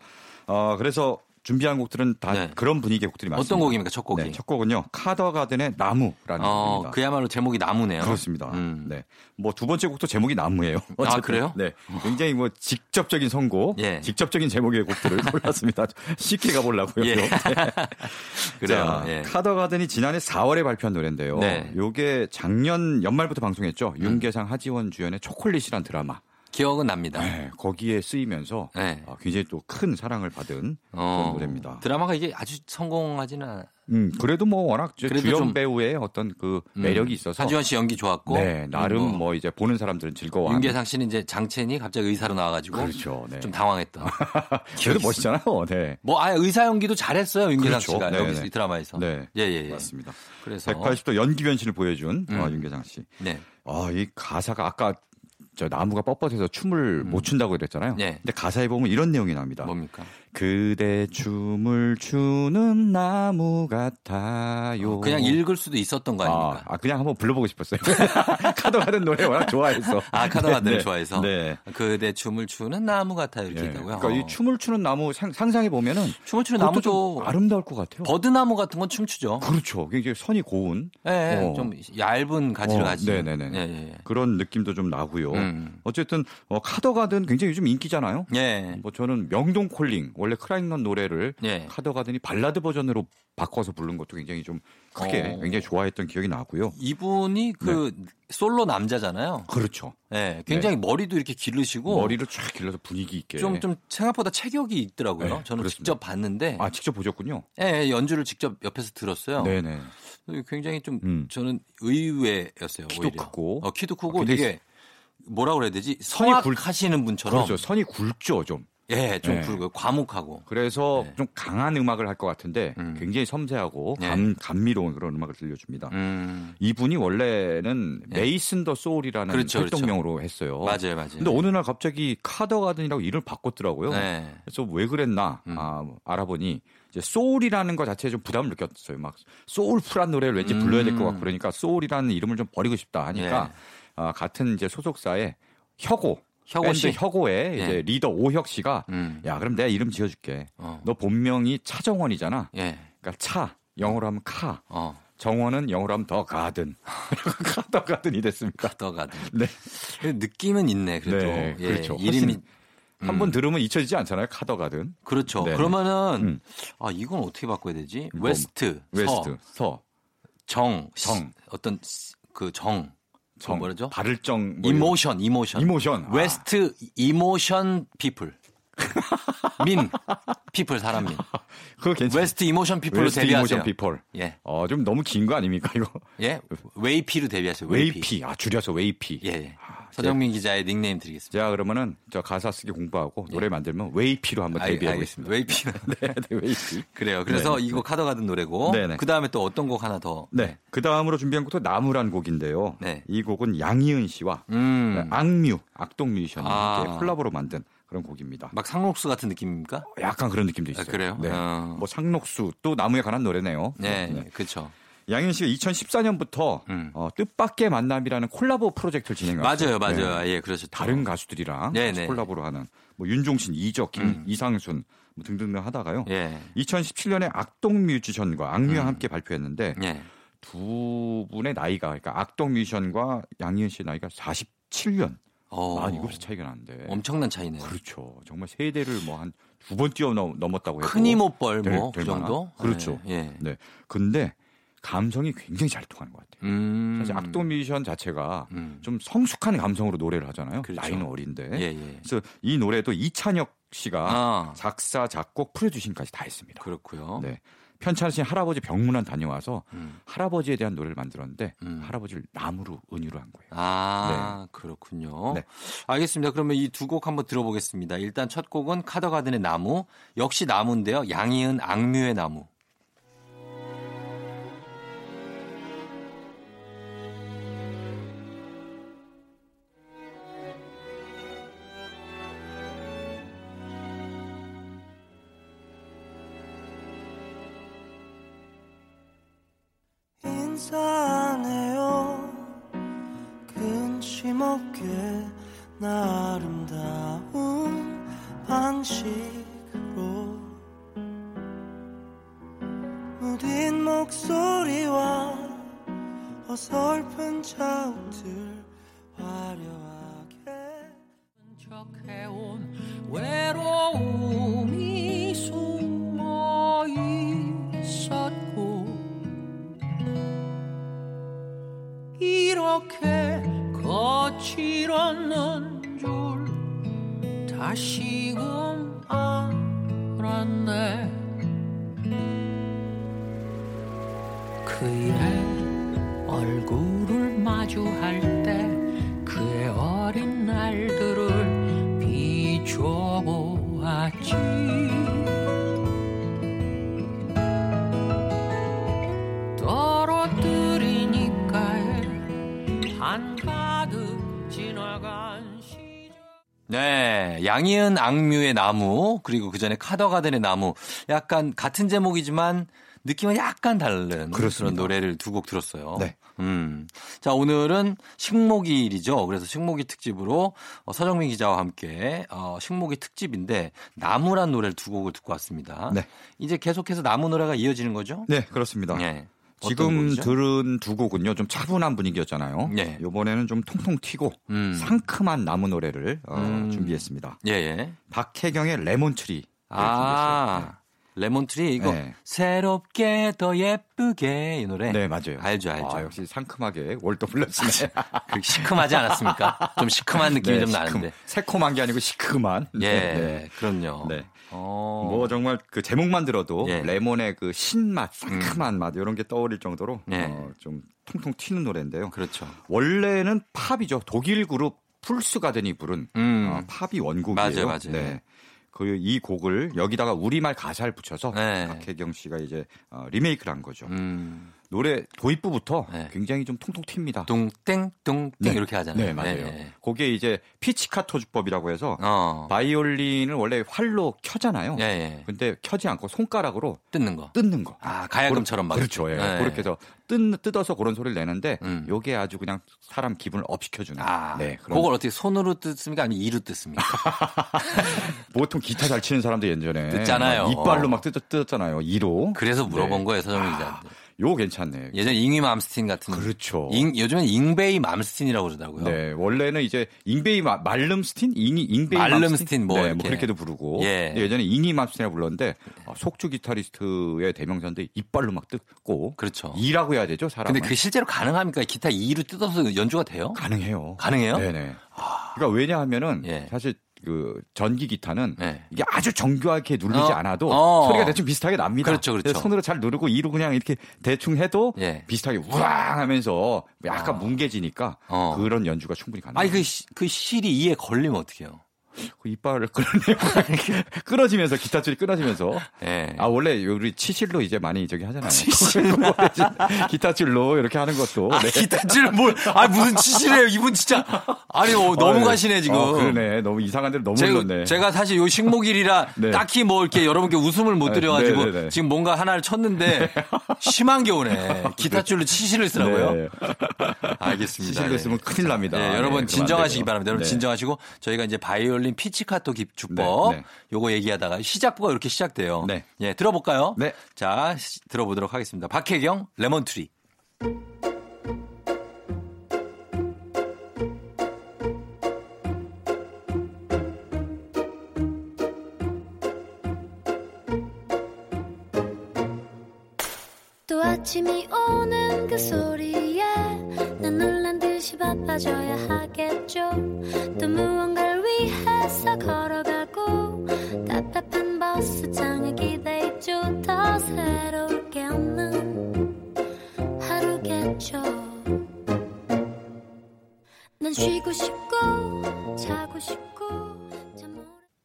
어, 그래서 준비한 곡들은 다 네. 그런 분위기의 곡들이 많습니다. 어떤 곡입니까? 첫 곡이. 네, 첫 곡은요. 카더가든의 나무라는 어, 곡입니다. 그야말로 제목이 나무네요. 그렇습니다. 음. 네. 뭐 두 번째 곡도 제목이 나무예요. 어쨌든. 그래요? 네. 굉장히 뭐 직접적인 선곡, 예. 직접적인 제목의 곡들을 (laughs) 골랐습니다. 쉽게 가 보려고요. 예. 네. (laughs) 그래요. 자, 예. 카더가든이 지난해 4월에 발표한 노래인데요. 네. 요게 작년 연말부터 방송했죠. 윤계상, 하지원 주연의 초콜릿이란 드라마. 기억은 납니다. 네, 거기에 쓰이면서 네. 아, 굉장히 또 큰 사랑을 받은 어, 노래입니다. 드라마가 이게 아주 성공하지는 않- 음, 그래도 뭐 워낙 저 그래도 주연 좀- 배우의 어떤 그 음, 매력이 있어서 하지원 씨 연기 좋았고 네, 나름 뭐 뭐, 이제 보는 사람들은 즐거워하는 윤계상 씨는 이제 장첸이 갑자기 의사로 나와가지고 그렇죠. 네. 좀 당황했던. (laughs) 그래도 멋있잖아요. 네. 뭐 아예 의사 연기도 잘했어요 윤계상 그렇죠. 씨가 네, 여기서 네. 이 드라마에서. 네. 예 예 예. 맞습니다. 그래서 180도 연기 변신을 보여준 어, 음. 윤계상 씨. 네. 아, 이 가사가 아까 저 나무가 뻣뻣해서 춤을 못 춘다고 그랬잖아요. 네. 근데 가사에 보면 이런 내용이 나옵니다. 뭡니까? 그대 춤을 추는 나무 같아요. 그냥 읽을 수도 있었던 거 아닙니까? 아, 아, 그냥 한번 불러보고 싶었어요. (laughs) 카더 가든 노래 워낙 좋아해서. 아, 카더가든을 네, 좋아해서. 네. 그대 춤을 추는 나무 같아요 이렇게 예. 있다고요. 그러니까 어. 이 춤을 추는 나무 상, 상상해 보면은 춤을 추는 나무도 좀 아름다울 것 같아요. 버드나무 같은 건 춤추죠. 그렇죠. 굉장히 선이 고운 예, 예, 어. 좀 얇은 가지를 어, 가지고. 네네네. 예, 예. 그런 느낌도 좀 나고요. 음. 어쨌든 어, 카더가든 굉장히 요즘 인기잖아요. 예. 뭐 저는 명동 콜링 원래 크라잉넌 노래를 예. 카더가든이 발라드 버전으로 바꿔서 부른 것도 굉장히 좀 크게 어. 굉장히 좋아했던 기억이 나고요. 이분이 그 솔로 남자잖아요. 그렇죠. 예. 굉장히 머리도 이렇게 기르시고 네. 머리를 쫙 길러서 분위기 있게. 좀, 좀 생각보다 체격이 있더라고요. 네, 저는 그렇습니다. 직접 봤는데 아 직접 보셨군요. 예, 예, 연주를 직접 옆에서 들었어요. 네네. 굉장히 좀 음. 저는 의외였어요. 키도 오히려. 크고. 어, 키도 크고 아, 되게 뭐라고 그래야 되지? 선이 굵- 성악하시는 분처럼 그렇죠. 선이 굵죠 좀. 예, 좀 네. 굵고 과묵하고. 그래서 네. 좀 강한 음악을 할 것 같은데 음. 굉장히 섬세하고 네. 감, 감미로운 그런 음악을 들려줍니다. 음. 이분이 원래는 네. 메이슨 더 소울이라는 그렇죠, 그렇죠. 활동명으로 했어요. 맞아요, 맞아요. 근데 어느 날 갑자기 카더 가든이라고 이름을 바꿨더라고요. 네. 그래서 왜 그랬나 음. 아, 알아보니 이제 소울이라는 것 자체에 좀 부담을 느꼈어요. 막 soulful한 노래를 왠지 음. 불러야 될 것 같고 그러니까 소울이라는 이름을 좀 버리고 싶다 하니까 예. 아, 같은 이제 소속사의 혁오 혁오 씨? 혁오의 예. 이제 리더 오혁 씨가 음. 야 그럼 내가 이름 지어줄게. 어. 너 본명이 차정원이잖아. 예. 그러니까 차 영어로 하면 car 어. 정원은 영어로 하면 the garden (laughs) 카더 가든이 됐습니다. The garden. 네. 느낌은 있네, 그래도. 네, 예, 그렇죠. 이름이 훨씬 한번 들으면 잊혀지지 않잖아요. 카더 가든. 그렇죠. 네네. 그러면은 음. 아 이건 어떻게 바꿔야 되지? 뭐, West, west, 서, 서, 정, 정. 시- 어떤 그 정, 정, 뭐라죠? 바를정, 뭐 emotion, emotion. Emotion. 아. West emotion people. 민 People 사람 민. 그거 괜찮. West emotion people로 west 데뷔하세요. Emotion people. 예. 어, 좀 너무 긴 거 아닙니까 이거? 예. (laughs) 웨이피로 데뷔하세요. 웨이피. 웨이피. 아 줄여서 웨이피. 예. 예. 서정민 기자의 닉네임 드리겠습니다. 자 그러면은 저 가사 쓰기 공부하고 노래 만들면 웨이피로 한번 예. 알- 데뷔하겠습니다. 알겠습니다. 웨이피. (laughs) 네, 네, 웨이피. 그래요. 그래서 네. 이거 카더 가든 노래고 네 네. 그 다음에 또 어떤 곡 하나 더. 네. 그 다음으로 준비한 곡도 나무란 곡인데요. 네. 이 곡은 양희은 씨와 음. 악뮤, 악동 뮤지션이 아. 콜라보로 만든 그런 곡입니다. 막 상록수 같은 느낌입니까? 약간 그런 느낌도 있어요. 아, 그래요? 네. 어. 뭐 상록수 또 나무에 관한 노래네요. 네, 그렇죠. 양희은 씨가 2014년부터 음. 어, 뜻밖의 만남이라는 콜라보 프로젝트를 맞아요, 진행했어요. 맞아요. 네. 예, 그렇죠. 다른 가수들이랑 네, 네. 콜라보를 하는 뭐 윤종신, 이적, 김, 음. 이상순 뭐 등등등 하다가요. 예, 2017년에 악동 뮤지션과 악뮤와 음. 함께 발표했는데 예. 두 분의 나이가 그러니까 악동 뮤지션과 양희은 씨의 나이가 47년. 어, 아, 7살 차이가 나는데. 엄청난 차이네요. 그렇죠. 정말 세대를 뭐 한 두 번 뛰어넘었다고 해도 큰 이모뻘 될- 뭐그될 만한? 정도? 그렇죠. 예. 예. 네. 근데 감성이 굉장히 잘 통하는 것 같아요. 음. 사실 악동 뮤지션 자체가 음. 좀 성숙한 감성으로 노래를 하잖아요. 그렇죠. 나이는 어린데. 예, 예. 그래서 이 노래도 이찬혁 씨가 아, 작사, 작곡, 프로듀싱까지 다 했습니다. 그렇고요. 네. 편찮으신 할아버지 병문안 다녀와서 음. 할아버지에 대한 노래를 만들었는데 음. 할아버지를 나무로 은유로 한 거예요. 아, 그렇군요. 네. 알겠습니다. 그러면 이 두 곡 한번 들어보겠습니다. 일단 첫 곡은 카더가든의 나무, 역시 나무인데요. 양희은 악뮤의 나무. 나 아름다운 방식으로 무딘 목소리와 어설픈 자욱들 양희은 악뮤의 나무 그리고 그 전에 카더가든의 나무 약간 같은 제목이지만 느낌은 약간 다른 그런 그렇습니다. 노래를 두 곡 들었어요. 네. 음. 자, 오늘은 식목일이죠. 그래서 식목일 특집으로 어, 서정민 기자와 함께 어, 식목일 특집인데 나무란 노래를 두 곡을 듣고 왔습니다. 네. 이제 계속해서 나무 노래가 이어지는 거죠? 네, 그렇습니다. 네. 지금 곡이죠? 들은 두 곡은요 좀 차분한 분위기였잖아요. 네. 이번에는 좀 통통 튀고 음. 상큼한 나무 노래를 어, 음. 준비했습니다. 예, 예. 박혜경의 레몬트리. 아. 레몬트리 이거 네. 새롭게 더 예쁘게 이 노래. 네, 맞아요. 알죠, 알죠. 아, 역시 상큼하게 월도 불렀으네. (laughs) 그 시큼하지 않았습니까? 좀 시큼한 느낌이 네, 좀 시큼. 나는데. 새콤한 게 아니고 시큼한. 예, 네. 그럼요. 네. 어. 뭐 정말 그 제목만 들어도 예. 음. 레몬의 그 신맛, 상큼한 맛 이런 게 떠오를 정도로 네. 어, 좀 통통 튀는 노래인데요. 그렇죠. 원래는 팝이죠. 독일 그룹 풀스 가든이 부른 음. 어, 팝이 원곡이에요. 맞아요, 맞아요. 네. 그 이 곡을 여기다가 우리말 가사를 붙여서 네. 박혜경 씨가 이제 어, 리메이크를 한 거죠. 음. 노래 도입부부터 네. 굉장히 좀 통통 튑니다. 뚱땡 뚱땡 네. 이렇게 하잖아요. 네, 맞아요. 네. 그게 이제 피치카토 주법이라고 해서 어. 바이올린을 원래 활로 켜잖아요. 예, 예. 근데 켜지 않고 손가락으로 뜯는 거. 뜯는 거. 아, 가야금처럼 막. 그렇죠. 예. 네. 그렇게 해서 뜯, 뜯어서 그런 소리를 내는데 음. 요게 아주 그냥 사람 기분을 up시켜 주는. 아, 네. 그런 그걸 어떻게 손으로 뜯습니까? 아니면 이로 뜯습니까? (laughs) 보통 기타 잘 치는 사람들 예전에 뜯잖아요. 막 이빨로 막 뜯, 뜯었잖아요. 이로. 그래서 물어본 네. 거예요, 서정민 기자한테. 요 괜찮네. 예전 잉위 맘스틴 같은. 그렇죠. 잉, 요즘엔 잉베이 맘스틴이라고 그러더라고요. 네, 원래는 이제 잉베이 마- 말름스틴, 잉이 잉베이 말름스틴 뭐 네, 이렇게. 그렇게도 부르고. 예. 예전에 잉이 맘스틴이라고 불렀는데 어, 속주 기타리스트의 대명사인데 이빨로 막 뜯고. 그렇죠. 이라고 해야 되죠, 사람. 근데 그 실제로 가능합니까? 기타 2로 뜯어서 연주가 돼요? 가능해요. 가능해요? 네네. 그러니까 왜냐하면은 예. 사실 그 전기 기타는 네. 이게 아주 정교하게 누르지 어. 않아도 어. 소리가 대충 비슷하게 납니다. 그렇죠, 그렇죠. 손으로 잘 누르고 이로 그냥 이렇게 대충 해도 예. 비슷하게 우왕 하면서 약간 어. 뭉개지니까 어. 그런 연주가 충분히 가능해요. 아니, 그, 시- 그 실이 이에 걸리면 어떡해요? 그 이빨을 끌어내고 끊어지면서 기타줄이 끊어지면서 예. 아 원래 우리 치실로 이제 많이 저기 하잖아요. (laughs) 기타줄로 이렇게 하는 것도 아, 네. 기타줄 뭘, 아, 무슨 치실이에요, 이분 진짜. 아니, 어, 너무 어, 가시네, 지금. 어, 그러네. 너무 이상한 데로 너무 제가, 흘렀네. 제가 사실 요 식목일이라 (laughs) 네. 딱히 뭐 이렇게 여러분께 웃음을 못 네, 드려가지고 네, 네, 네. 지금 뭔가 하나를 쳤는데 심한 게 오네. 기타줄로 치실을 쓰라고요? 네. 알겠습니다. 치실로 네. 쓰면 큰일 납니다. 네, 네, 여러분 진정하시기. 바랍니다. 여러분 네. 진정하시고 저희가 이제 바이올린 피치카토 기- 주법 네, 네. 요거 얘기하다가 시작부가 이렇게 시작돼요. 네. 예, 들어볼까요? 네. 자, 시- 들어보도록 하겠습니다. 박혜경 레몬트리. 또 아침이 오는 그 소리에 난 놀란 듯이 바빠져야 하겠죠 또 무언가 를 위해서 걸어가고 답답한 버스 창에 기대있죠 더 새로울 게 없는 하루겠죠 난 쉬고 싶고 자고 싶고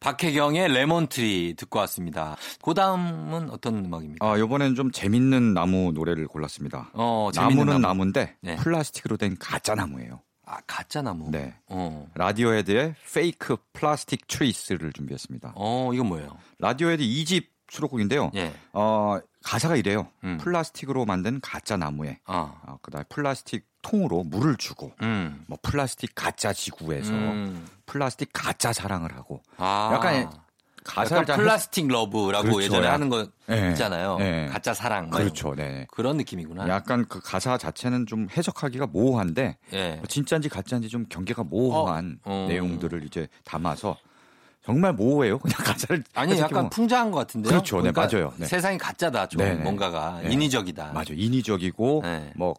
박혜경의 레몬트리 듣고 왔습니다. 그 다음은 어떤 음악입니까? 아, 요번엔 좀 재밌는 나무 노래를 골랐습니다. 어, 재밌는 나무는 나무. 나무. 인데 네. 플라스틱으로 된 가짜 나무예요. 아, 가짜 나무. 네. 어. 라디오헤드의 Fake Plastic Trees를 준비했습니다. 어, 이건 뭐예요? 라디오헤드 2집 수록곡인데요. 예. 어, 가사가 이래요. 음. 플라스틱으로 만든 가짜 나무에 아. 어, 그다음에 플라스틱 통으로 물을 주고 음. 뭐 플라스틱 가짜 지구에서 음. 플라스틱 가짜 사랑을 하고 아. 약간 가사를 잘 Plastic Love라고 그렇죠. 예전에 약- 하는 거 네. 있잖아요. 네. 가짜 사랑. 뭐 그렇죠. 네. 그런 느낌이구나. 약간 그 가사 자체는 좀 해석하기가 모호한데 예. 진짜인지 가짜인지 좀 경계가 모호한 어. 어. 내용들을 이제 담아서 정말 모호해요. (laughs) 그냥 가사를 아니 약간 보면. 풍자한 것 같은데요. 그렇죠. 네, 맞아요. 네. 세상이 가짜다. 좀 네, 네. 뭔가가 네. 인위적이다. 맞아 인위적이고 네. 뭐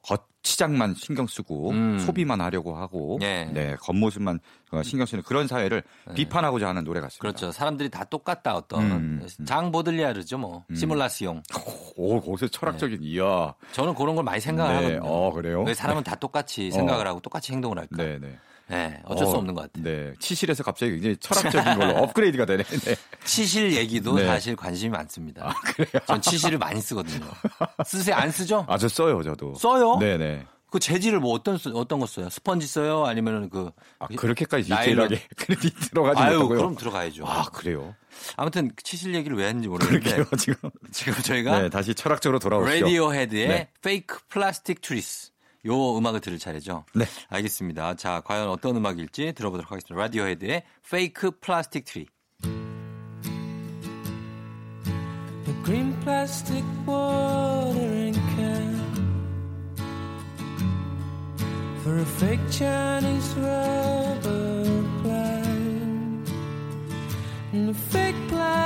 치장만 신경 쓰고 음. 소비만 하려고 하고 예. 네, 겉모습만 어, 신경 쓰는 그런 사회를 비판하고자 하는 노래 같습니다. 그렇죠. 사람들이 다 똑같다 어떤 음, 음. 장 보들리아르죠 뭐 시뮬라시용. (laughs) 오, 거기서 철학적인 이야. 저는 그런 걸 많이 생각을 네, 하거든요. 어, 그래요? 왜 사람은 다 똑같이 (laughs) 생각을 하고 똑같이 행동을 할까? 네, 네. 네, 어쩔 수 어, 없는 것 같아요. 네. 치실에서 갑자기 굉장히 철학적인 걸로 (laughs) 업그레이드가 되네. 네. 치실 얘기도 네. 사실 관심이 많습니다. 전 치실을 많이 쓰거든요. 쓰세요? 안 쓰죠? 아, 저 써요, 저도. 써요? 네, 네. 그 재질을 뭐 어떤 쓰- 어떤 거 써요? 스펀지 써요? 아니면은 그 아, 그렇게까지. 디테일하게 (laughs) 그렇게 들어가지 아유, 못하고요. 그럼 들어가야죠. 아, 그래요? 아무튼 그 치실 얘기를 왜 했는지 모르겠는데 그렇게요, 지금. (laughs) 지금 저희가 네, 다시 철학적으로 돌아오시죠. 라디오 헤드의 네. Fake Plastic Trees 요 음악을 들을 차례죠. 네. 알겠습니다. 자, 과연 어떤 음악일지 들어보도록 하겠습니다. 라디오 헤드의 Fake Plastic Tree. The green plastic watering can for a fake Chinese rubber plant and a fake plastic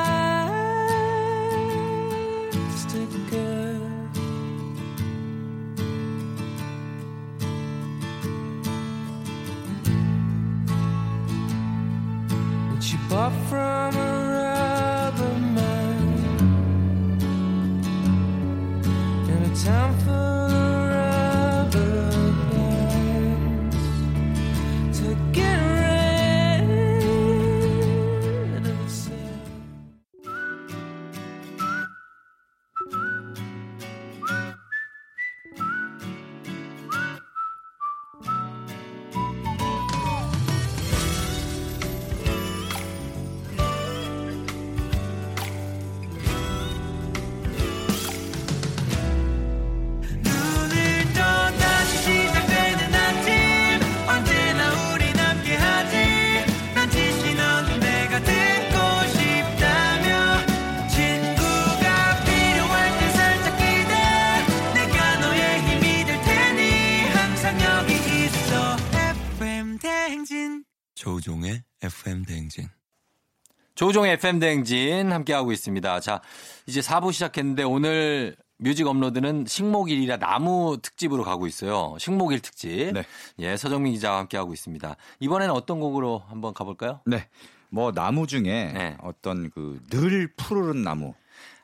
조우종의 FM 대행진 함께하고 있습니다. 자, 이제 4부 시작했는데 오늘 Music Upload는 식목일이라 나무 특집으로 가고 있어요. 식목일 특집. 네. 예, 서정민 기자와 함께하고 있습니다. 이번에는 어떤 곡으로 한번 가볼까요? 네. 뭐 나무 중에 네. 어떤 그 늘 푸르른 나무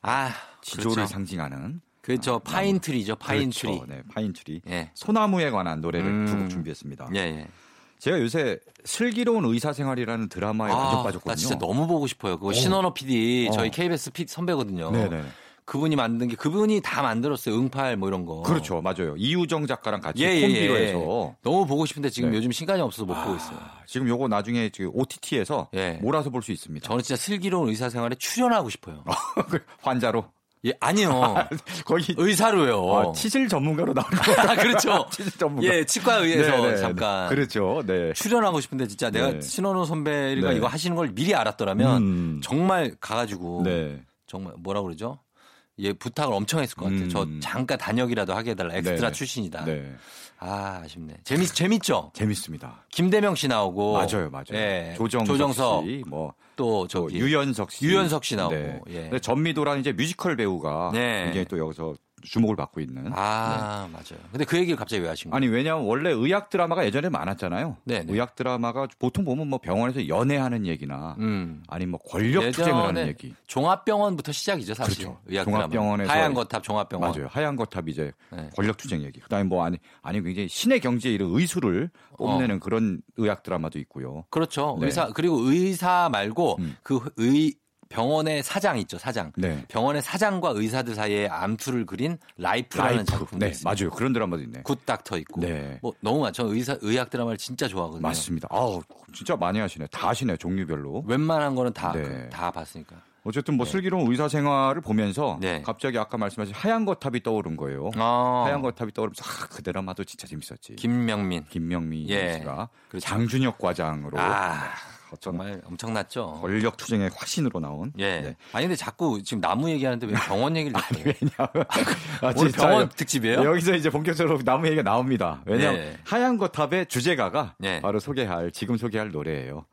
아, 지조를 그렇죠. 상징하는 그저 pine tree죠, pine 그렇죠. 트리. 네, pine tree. 예. 소나무에 관한 노래를 음. 두곡 준비했습니다. 예, 예. 제가 요새 슬기로운 의사생활이라는 드라마에 완전 빠졌거든요. 나 진짜 너무 보고 싶어요. 그거 신원호 PD, 어. 저희 KBS PD 선배거든요. 네네. 그분이 만든 게 그분이 다 만들었어요. 응팔 뭐 이런 거. 그렇죠, 맞아요. 이우정 작가랑 같이 예, 예, 콤비로 예. 해서 너무 보고 싶은데 지금 네. 요즘 시간이 없어서 못 보고 있어요. 아, 지금 요거 나중에 지금 OTT에서 예. 몰아서 볼 수 있습니다. 저는 진짜 슬기로운 의사생활에 출연하고 싶어요. (laughs) 환자로 예, 아니요. (laughs) 거기 의사로요. 아, 치질 전문가로 나올 거 아, 그렇죠. (laughs) 치질 전문가. 예, 치과 의에서 네, 네, 잠깐 그렇죠. 네. 출연하고 싶은데 진짜 내가 네. 신원호 선배가 네. 이거 하시는 걸 미리 알았더라면 음. 정말 가가지고 네. 정말 뭐라 그러죠? 예, 부탁을 엄청 했을 것 같아요. 음. 저 잠깐 단역이라도 하게 해달라. 엑스트라 네. 출신이다. 네. 아, 아쉽네. 재밌, 재밌죠? 재밌습니다. 김대명 씨 나오고. 맞아요, 맞아요. 예, 조정석, 조정석. 씨, 뭐 또또 저기. 유연석 씨, 유연석 씨 나오고, 네. 예. 근데 전미도라는 이제 뮤지컬 배우가 네. 굉장히 또 여기서 주목을 받고 있는. 아, 맞아요. 근데 그 얘기를 갑자기 왜 하신 거예요? 아니 왜냐하면 원래 의학 드라마가 예전에 많았잖아요. 네, 네. 의학 드라마가 보통 보면 뭐 병원에서 연애하는 얘기나 음. 아니 뭐 권력 투쟁을 하는 얘기. 종합병원부터 시작이죠, 사실. 그렇죠. 의학 종합병원에서 하얀 거탑 종합병원. 맞아요. 하얀 거탑 이제 네. 권력 투쟁 얘기. 그다음에 뭐 아니 아니 굉장히 신의 경지에 이른 의술을 뽐내는 그런 의학 드라마도 있고요. 그렇죠. 네. 의사 그리고 의사 말고 음. 그의 병원의 사장 있죠, 사장. 네. 병원의 사장과 의사들 사이에 암투를 그린 라이프라는 라이프. 작품도 네, 있어요. 맞아요. 그런 드라마도 있네. 굿 닥터 있고. 네. 뭐 너무 많죠. 의사 의학 드라마를 진짜 좋아하거든요. 맞습니다. 아우 진짜 많이 하시네. 다 하시네 종류별로. 웬만한 거는 다 네. 다 봤으니까. 어쨌든 뭐 슬기로운 의사 생활을 보면서 네. 갑자기 아까 말씀하신 하얀 거탑이 떠오른 거예요. 아, 하얀 거탑이 떠오르면서 아, 그 드라마도 진짜 재밌었지. 김명민. 김명민 예. 씨가 그렇죠. 장준혁 과장으로 아, 정말 엄청났죠. 권력 투쟁의 화신으로 나온. 예. 네. 아니 근데 자꾸 지금 나무 얘기하는데 왜 병원 얘기를 자꾸 해요? 왜냐하면 아, 오늘 병원 특집이에요? 여기서 이제 본격적으로 나무 얘기가 나옵니다. 왜냐하면 네. 하얀 거탑의 주제가가 네. 바로 소개할 지금 소개할 노래예요.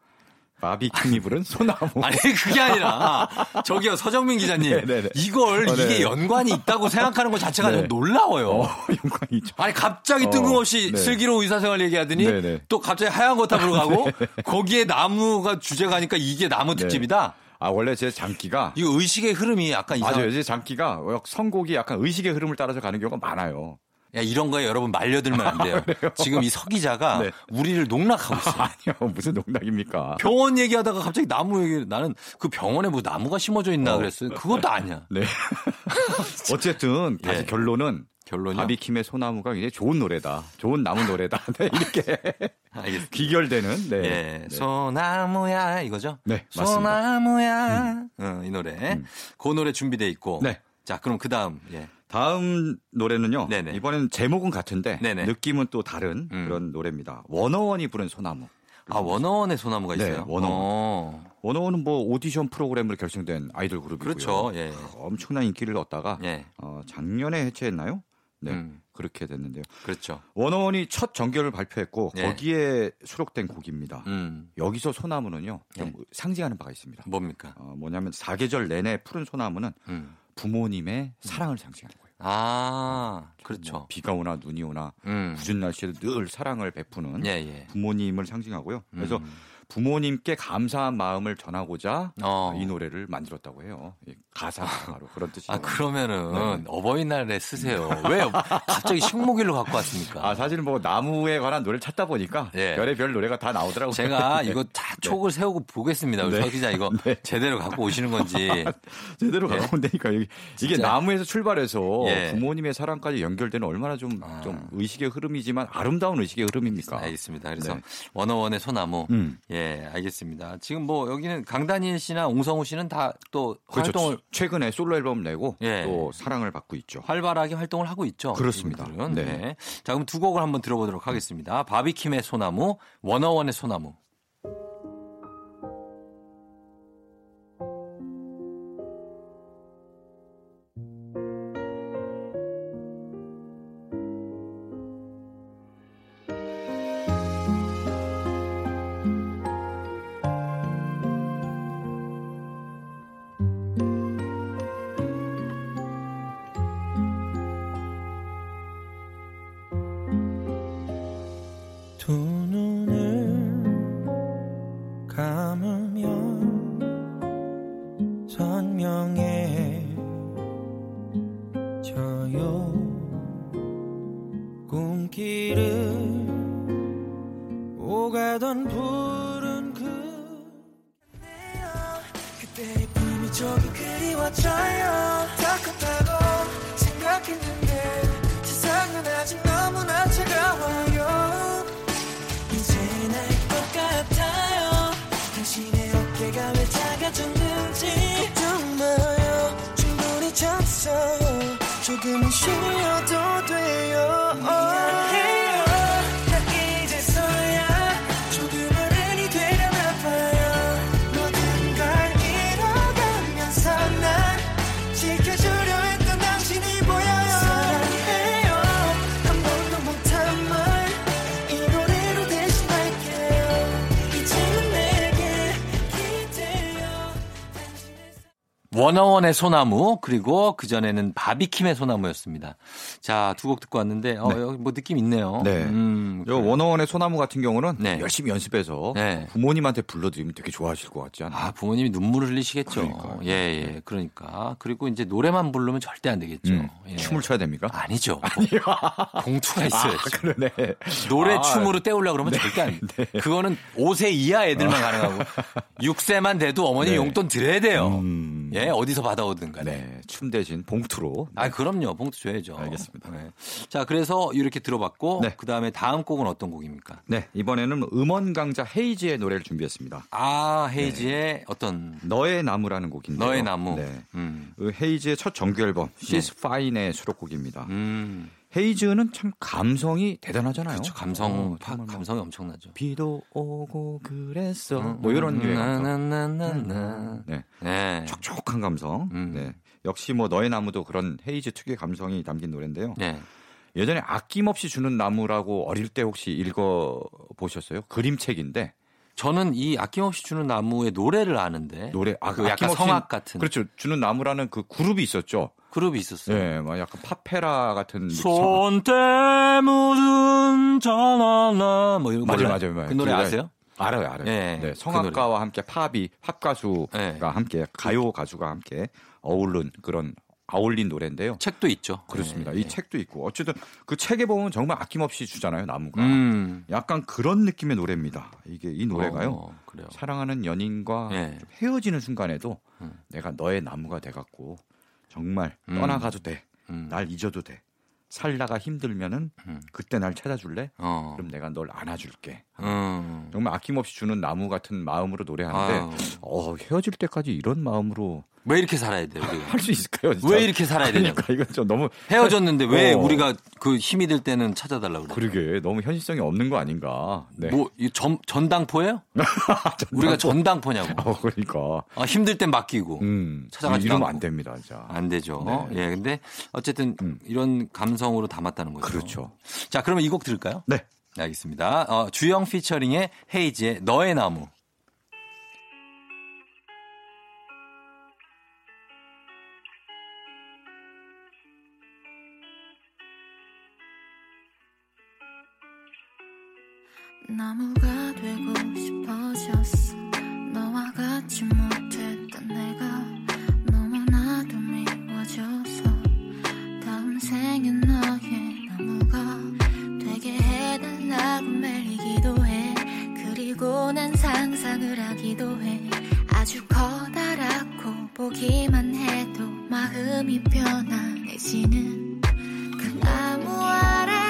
바비킴이 부른 소나무. 아니 그게 아니라 저기요 서정민 기자님 네네네. 이걸 어, 네. 이게 연관이 있다고 생각하는 것 자체가 네. 좀 놀라워요. 어, 연관이 있죠. 아니 갑자기 어, 뜬금없이 네. 슬기로운 의사생활 얘기하더니 네네. 또 갑자기 하얀 거탑으로 가고 (laughs) 거기에 나무가 주제가니까 이게 나무 네. 특집이다. 아 원래 제 장기가 이거 의식의 흐름이 약간 이상. 맞아요. 제 장기가 선곡이 약간 의식의 흐름을 따라서 가는 경우가 많아요. 야 이런 거에 여러분 말려들면 안 돼요. 지금 이 서 기자가 네. 우리를 농락하고 있어요. (laughs) 아 니요, 무슨 농락입니까? 병원 얘기하다가 갑자기 나무 얘기 나는 그 병원에 뭐 나무가 심어져 있나 어. 그랬어요. 그것도 아니야. (laughs) 네. (laughs) 어쨌든 다시 예. 결론은 결론이요? 바비킴의 소나무가 굉장히 좋은 노래다. 좋은 나무 노래다. 네, 이렇게 알겠습니다. 귀결되는 네. 예, 네. 소나무야 이거죠? 네, 맞습니다. 음. 소나무야. 어, 이 노래. 그 노래 준비돼 있고. 네. 자, 그럼 그 다음. 예. 다음 노래는요. 네네. 이번에는 제목은 같은데 네네. 느낌은 또 다른 음. 그런 노래입니다. 워너원이 부른 소나무. 아 워너원의 소나무가 네, 있어요. 워너원. 어, 워너원은 뭐 오디션 프로그램으로 결성된 아이돌 그룹이고요. 그렇죠. 예. 엄청난 인기를 얻다가 예. 어, 작년에 해체했나요? 네. 음. 그렇게 됐는데요. 그렇죠. 워너원이 첫 정규를 발표했고 예. 거기에 수록된 곡입니다. 음. 여기서 소나무는요. 좀 예. 상징하는 바가 있습니다. 뭡니까? 어, 뭐냐면 사계절 내내 푸른 소나무는 음. 부모님의 사랑을 상징하는 거예요. 아, 뭐 그렇죠. 비가 오나 눈이 오나 음. 궂은 날씨에도 늘 사랑을 베푸는 예, 예. 부모님을 상징하고요. 그래서 음. 부모님께 감사한 마음을 전하고자 어. 이 노래를 만들었다고 해요. 이 가사가 바로 그런 뜻이에요. 아, 그러면은 네. 어버이날에 쓰세요. 왜 (laughs) 갑자기 식목일로 갖고 왔습니까? 아, 사실은 뭐 나무에 관한 노래를 찾다 보니까 예. 별의별 노래가 다 나오더라고요. 제가 (laughs) 네. 이거 다 촉을 세우고 보겠습니다. 우리 네. 서 기자 이거 (laughs) 네. 제대로 갖고 오시는 건지. 제대로 예. 갖고 온다니까 여기 이게 진짜. 나무에서 출발해서 예. 부모님의 사랑까지 연결되는 얼마나 좀, 아. 좀 의식의 흐름이지만 아름다운 의식의 흐름입니까? 알겠습니다. 그래서 네. 원어원의 소나무. 음. 예, 알겠습니다. 지금 뭐 여기는 강다니엘 씨나 옹성우 씨는 다또 그렇죠. 활동을 최근에 솔로 앨범 내고 예. 또 사랑을 받고 있죠. 활발하게 활동을 하고 있죠. 그렇습니다. 네. 네. 자, 그럼 두 곡을 한번 들어보도록 하겠습니다. 바비킴의 소나무, 원어원의 소나무. 원어원의 소나무, 그리고 그 전에는 바비킴의 소나무였습니다. 자, 두 곡 듣고 왔는데, 어, 네. 여기 뭐 느낌 있네요. 네. 음, 요 원어원의 소나무 같은 경우는 네. 열심히 연습해서 네. 부모님한테 불러드리면 되게 좋아하실 것 같지 않아요? 아, 부모님이 눈물을 흘리시겠죠. 그러니까요. 예, 예. 그러니까. 그리고 이제 노래만 부르면 절대 안 되겠죠. 음, 예. 춤을 춰야 됩니까? 아니죠. 봉투가 있어야지. 아, 그러네. 노래 아, 춤으로 때우려고 그러면 절대 안 돼. 그거는 5세 이하 애들만 가능하고 6세만 돼도 어머니 네. 용돈 드려야 돼요. 음. 예, 어디서 받아오든 간에. 네, 춤 대신 봉투로. 아, 그럼요. 봉투 줘야죠. 알겠습니다. 네. 자, 그래서 이렇게 들어봤고 네. 그다음에 다음 곡은 어떤 곡입니까? 네, 이번에는 음원 강자 헤이지의 노래를 준비했습니다. 아, 헤이지의 네. 어떤 너의 나무라는 곡인데요. 너의 나무. 네. 음. 그 헤이즈의 첫 정규 앨범 She's Fine의 수록곡입니다. 음. 헤이즈는 참 감성이 대단하잖아요. 그렇죠. 감성 어, 파, 뭐 감성이 엄청나죠. 비도 오고 그랬어. 음, 뭐 이런 류의 감성. 나나나나나. 네. 네. 촉촉한 감성. 음. 네. 역시 뭐 너의 나무도 그런 헤이즈 특유의 감성이 담긴 노래인데요. 네. 예전에 아낌없이 주는 나무라고 어릴 때 혹시 읽어 보셨어요? 그림책인데 저는 이 아낌없이 주는 나무의 노래를 아는데 노래 아, 그 약간 성악 같은 그렇죠. 주는 나무라는 그 그룹이 있었죠. 그룹이 있었어요. 예, 막 약간 팝페라 같은 손 때 묻은 전화나 뭐 이런 거 맞아요? 맞아요, 맞아요. 그 노래 그 아세요? 알아요, 알아요. 예, 네, 그 성악가와 함께 팝이 팝 가수가 예. 함께 가요 가수가 함께 어울른 그런 아울린 노래인데요. 책도 있죠. 그렇습니다. 예, 이 예. 책도 있고 어쨌든 그 책에 보면 정말 아낌없이 주잖아요, 나무가. 음. 약간 그런 느낌의 노래입니다. 이게 이 노래가요. 어. 사랑하는 연인과 헤어지는 순간에도 음. 내가 너의 나무가 돼갖고 정말 음. 떠나가도 돼. 음. 날 잊어도 돼. 살다가 힘들면은 음. 그때 날 찾아줄래? 어. 그럼 내가 널 안아줄게. 음. 정말 아낌없이 주는 나무 같은 마음으로 노래하는데 아유. 어, 헤어질 때까지 이런 마음으로 왜 이렇게 살아야 돼요, 우리가? 할 수 있을까요? 진짜? 왜 이렇게 살아야 되냐고. 그러니까 이건 좀 너무 헤어졌는데 왜 어. 우리가 그 힘이 들 때는 찾아달라고 그래? 그러게 너무 현실성이 없는 거 아닌가? 네. 뭐, 이 전, 전당포예요? (laughs) 우리가 전당포냐고. 어, 그러니까. 아, 힘들 땐 맡기고. 음. 찾아가지도 이러면 않고. 안 됩니다, 진짜. 안 되죠. 네. 예, 근데 어쨌든 음. 이런 감성으로 담았다는 거죠. 그렇죠. 자, 그러면 이 곡 들을까요? 네. 네, 알겠습니다. 어, 주영 피처링의 헤이지의 너의 나무. 나무가 되고 싶어졌어. 너와 같이 못했던 내가 너무나도 미워져서. 다음 생엔 너의 나무가 되게 해달라고 매일 기도해. 그리고 난 상상을 하기도 해. 아주 커다랗고 보기만 해도 마음이 편안해지는 그 나무 아래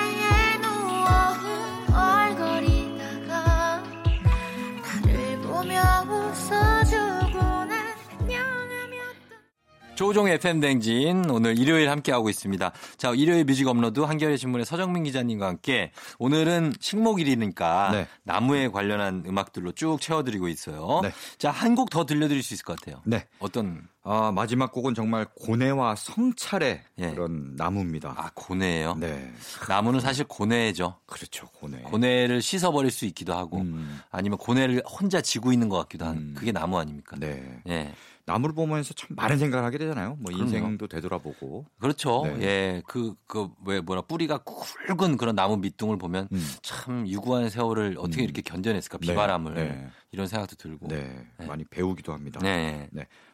조우종의 FM 대행진 오늘 일요일 함께하고 있습니다. 자, 일요일 Music Upload 한겨레 신문의 서정민 기자님과 함께 오늘은 식목일이니까 네. 나무에 관련한 음악들로 쭉 채워드리고 있어요. 네. 자, 한 곡 더 들려드릴 수 있을 것 같아요. 네. 어떤 아, 마지막 곡은 정말 고뇌와 성찰의 예. 그런 나무입니다. 아 고뇌예요. 네. 나무는 사실 고뇌죠. 그렇죠, 고뇌. 고뇌를 씻어버릴 수 있기도 하고 음, 아니면 고뇌를 혼자 지고 있는 것 같기도 한 음. 그게 나무 아닙니까? 네. 예. 나무를 보면서 참 많은 생각을 하게 되잖아요. 뭐 그럼요. 인생도 되돌아보고. 그렇죠. 네. 예. 그, 그, 왜, 뭐라, 뿌리가 굵은 그런 나무 밑둥을 보면 음. 참 유구한 세월을 어떻게 음. 이렇게 견뎌냈을까. 네, 비바람을. 네. 이런 생각도 들고. 네, 네. 많이 배우기도 합니다. 네.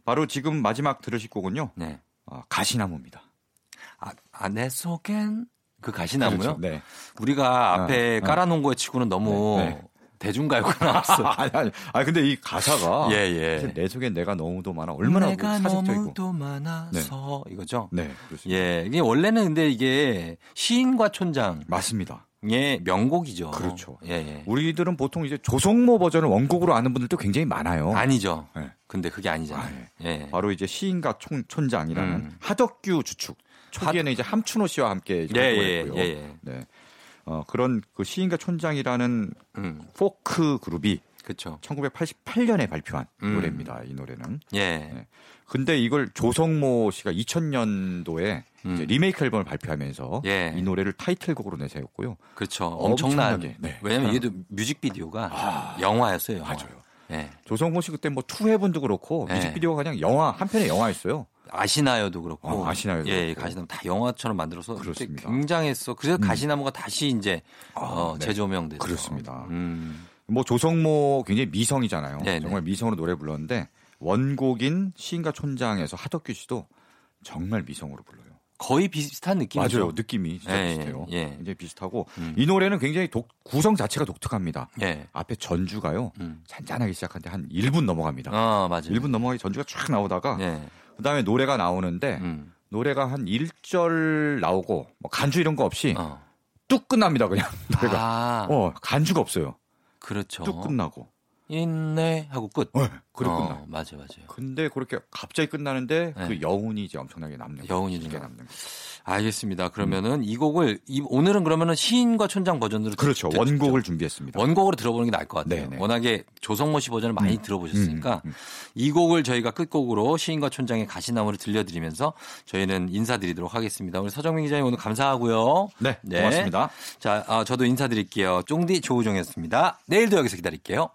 바로 지금 마지막 들으실 곡은요. 네. 아, 가시나무입니다. 아, 아, 내 속엔 그 가시나무요? 그렇죠. 네. 우리가 앞에 어, 어. 깔아놓은 거에 치고는 너무 네, 네. 대중가요가 나왔어. (laughs) 아니, 아니, 아니, 근데 이 가사가. (laughs) 예, 예. 내 속엔 내가 너무도 많아. 얼마나 내가 사색적이고. 너무도 많아서 이거죠. 네, 그렇습니다. 예, 이게 원래는 근데 이게 시인과 촌장의 맞습니다. 명곡이죠. 그렇죠. 예, 예. 우리들은 보통 이제 조성모 버전을 원곡으로 아는 분들도 굉장히 많아요. 아니죠. 네. 근데 그게 아니잖아요. 아, 예. 바로 이제 시인과 촌, 촌장이라는 음. 하덕규 주축. 초기에는 이제 함춘호 씨와 함께 예, 예, 활동했고요. 예, 예. 네. 어, 그런 그 시인과 촌장이라는 음, 포크 그룹이 그렇죠. 1988년에 발표한 음. 노래입니다. 이 노래는. 예. 네. 근데 이걸 조성모 씨가 2000년도에 음. 리메이크 앨범을 발표하면서 예. 이 노래를 타이틀곡으로 내세웠고요. 그렇죠. 엄청난. 엄청나게, 네. 왜냐면 얘도 뮤직비디오가 영화였어요. 영화. 맞아요. 예. 조성모 씨 그때 뭐 투해븐도 그렇고 네. 뮤직비디오가 그냥 영화 한 편의 영화였어요. 아시나요도 그렇고. 어, 아시나요도 예, 그렇고. 가시나무 다 영화처럼 만들어서 그렇습니다. 굉장했어. 그래서 가시나무가 다시 이제 아, 어, 네. 재조명돼서. 그렇습니다. 음. 뭐 조성모 굉장히 미성이잖아요. 네네. 정말 미성으로 노래 불렀는데 원곡인 시인과 촌장에서 하덕규 씨도 정말 미성으로 불러요. 거의 비슷한 느낌이죠. 맞아요. 느낌이 진짜 예, 비슷해요. 예. 굉장히 비슷하고 음. 이 노래는 굉장히 독- 구성 자체가 독특합니다. 예. 앞에 전주가요. 음. 잔잔하게 시작하는데 한 1분 넘어갑니다. 어, 맞아요. 1분 넘어가기 전주가 쫙 나오다가 예. 그다음에 노래가 나오는데 음. 노래가 한 1절 나오고 뭐 간주 이런 거 없이 어. 뚝 끝납니다. 그냥 (laughs) 노래가. 아, 어, 간주가 없어요. 그렇죠. 뚝 끝나고. 있네 하고 끝. 네, 그리고 어, 끝나. 맞아요, 맞아요. 근데 그렇게 갑자기 끝나는데 네. 그 여운이 이제 엄청나게 남는. 여운이 남는 거죠. 알겠습니다. 그러면은 이 곡을 이- 오늘은 그러면은 시인과 촌장 버전으로 그렇죠. 듣- 원곡을 듣죠. 준비했습니다. 원곡으로 들어보는 게 나을 것 같아요. 네네. 워낙에 조성모 씨 버전을 많이 들어보셨으니까 음, 음. 이 곡을 저희가 끝곡으로 시인과 촌장의 가시나무를 들려드리면서 저희는 인사드리도록 하겠습니다. 우리 서정민 기자님 오늘 감사하고요. 네, 고맙습니다. 자, 아, 저도 인사드릴게요. 쫑디 조우종이었습니다. 내일도 여기서 기다릴게요.